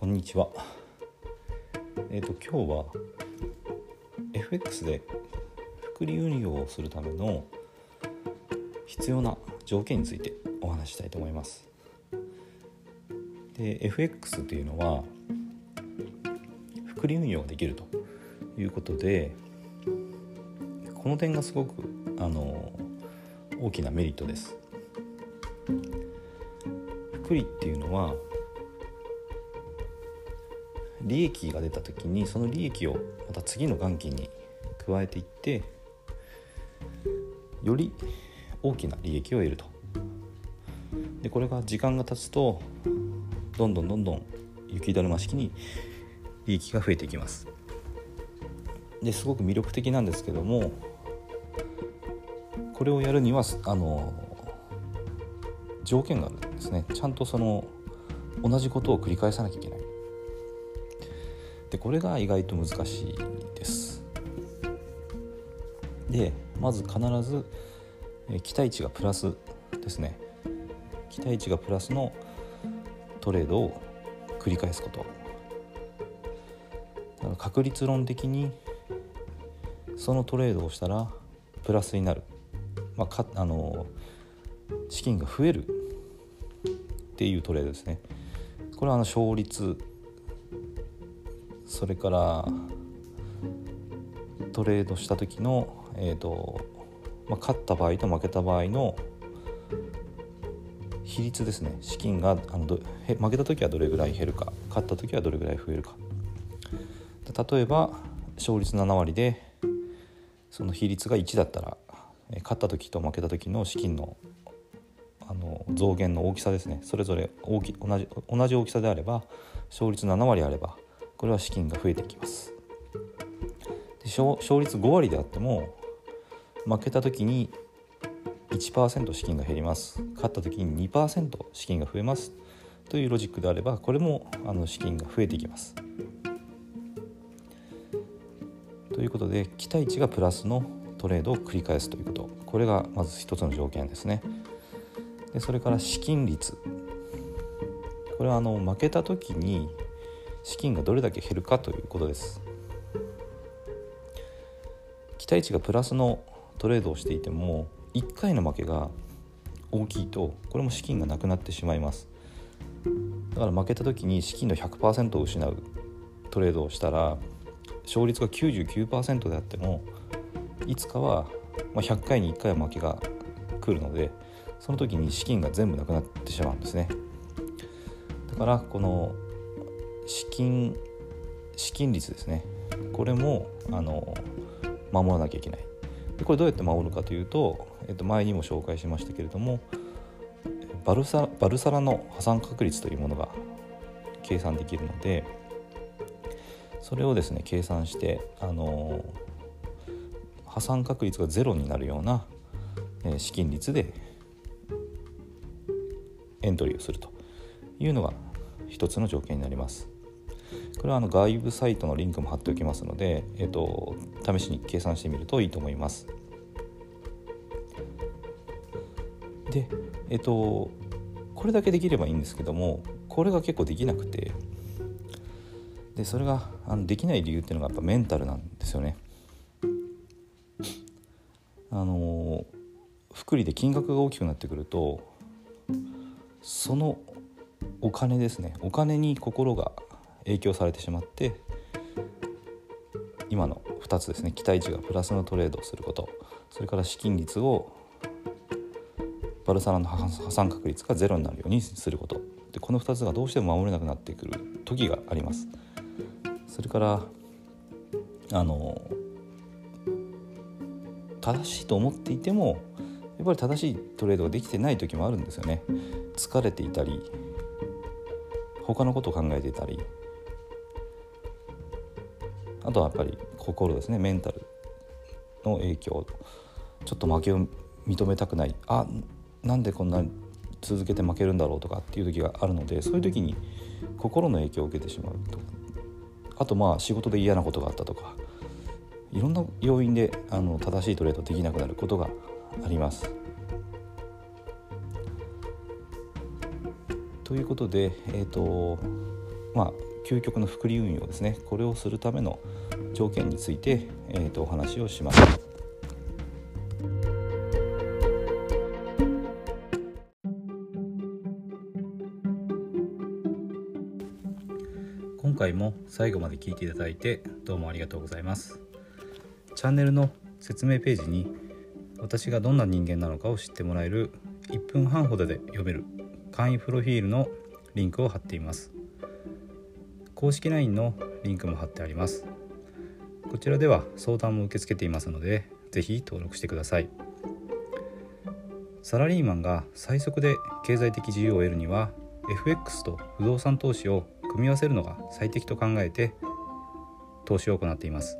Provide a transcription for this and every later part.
こんにちは。えっ、と今日は FX で複利運用をするための必要な条件についてお話ししたいと思います。で FX というのは複利運用ができるということでこの点がすごくあの大きなメリットです。複利っていうのは利益が出た時にその利益をまた次の元金に加えていってより大きな利益を得ると。でこれが時間が経つとどんどんどんどん雪だるま式に利益が増えていきます。ですごく魅力的なんですけどもこれをやるにはあの条件があるんですね。ちゃんとその同じことを繰り返さなきゃいけない。でこれが意外と難しいです。でまず必ず期待値がプラスですね。期待値がプラスのトレードを繰り返すこと。だから確率論的にそのトレードをしたらプラスになる、まあ、かあの資金が増えるっていうトレードですね。これはあの勝率それからトレードした時の、えーとまあ、勝った場合と負けた場合の比率ですね。資金があのど負けた時はどれぐらい減るか勝った時はどれぐらい増えるか。例えば勝率7割でその比率が1だったら勝った時と負けた時の資金のあの増減の大きさですね。それぞれ大き同じ同じ大きさであれば勝率7割あればこれは資金が増えてきます。で勝率5割であっても負けた時に1%資金が減ります。勝った時に2%資金が増えます。というロジックであればこれもあの資金が増えていきます。ということで期待値がプラスのトレードを繰り返すということ。これがまず一つの条件ですね。でそれから資金率。これはあの負けた時に資金がどれだけ減るかということです。期待値がプラスのトレードをしていても1回の負けが大きいとこれも資金がなくなってしまいます。だから負けた時に資金の100%を失うトレードをしたら勝率が99%であってもいつかは100回に1回は負けが来るのでその時に資金が全部なくなってしまうんですね。だからこの資金資金率ですねこれもあの守らなきゃいけないでこれどうやって守るかというと、えっと、前にも紹介しましたけれどもバルサバルサラの破産確率というものが計算できるのでそれをですね計算してあの破産確率がゼロになるような、え資金率でエントリーをするというのが一つの条件になります。これはあの外部サイトのリンクも貼っておきますので、えーと、試しに計算してみるといいと思います。で、えっ、ー、とこれだけできればいいんですけどもこれが結構できなくてでそれがあのできない理由っていうのがやっぱメンタルなんですよね。あの福利で金額が大きくなってくるとそのお金ですねお金に心が影響されてしまって今の2つですね期待値がプラスのトレードをすることそれから資金率をバルサラの破産確率がゼロになるようにすること。でこの2つがどうしても守れなくなってくる時があります。それからあの正しいと思っていてもやっぱり正しいトレードができてない時もあるんですよね。疲れていたり他のことを考えていたりあとはやっぱり心ですね。メンタルの影響。ちょっと負けを認めたくない。あなんでこんな続けて負けるんだろうとかっていう時があるのでそういう時に心の影響を受けてしまうとか。あとまあ仕事で嫌なことがあったとか。いろんな要因であの正しいトレードできなくなることがあります。ということで、えーとまあ、究極の複利運用ですねこれをするための条件について、えーと、お話をします。今回も最後まで聞いていただいてどうもありがとうございます。チャンネルの説明ページに私がどんな人間なのかを知ってもらえる1分半ほどで読める簡易プロフィールのリンクを貼っています公式 LINE のリンクも貼ってあります。こちらでは相談も受け付けていますので是非登録してください。サラリーマンが最速で経済的自由を得るには FX と不動産投資を組み合わせるのが最適と考えて投資を行っています。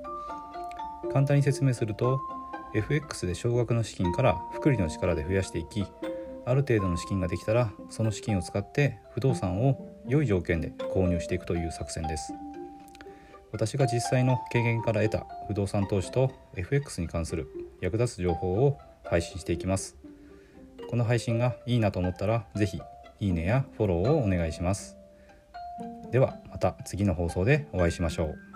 簡単に説明すると FX で少額の資金から複利の力で増やしていきある程度の資金ができたらその資金を使って不動産を良い条件で購入していくという作戦です。私が実際の経験から得た不動産投資と FX に関する役立つ情報を配信していきます。この配信がいいなと思ったら是非いいねやフォローをお願いします。ではまた次の放送でお会いしましょう。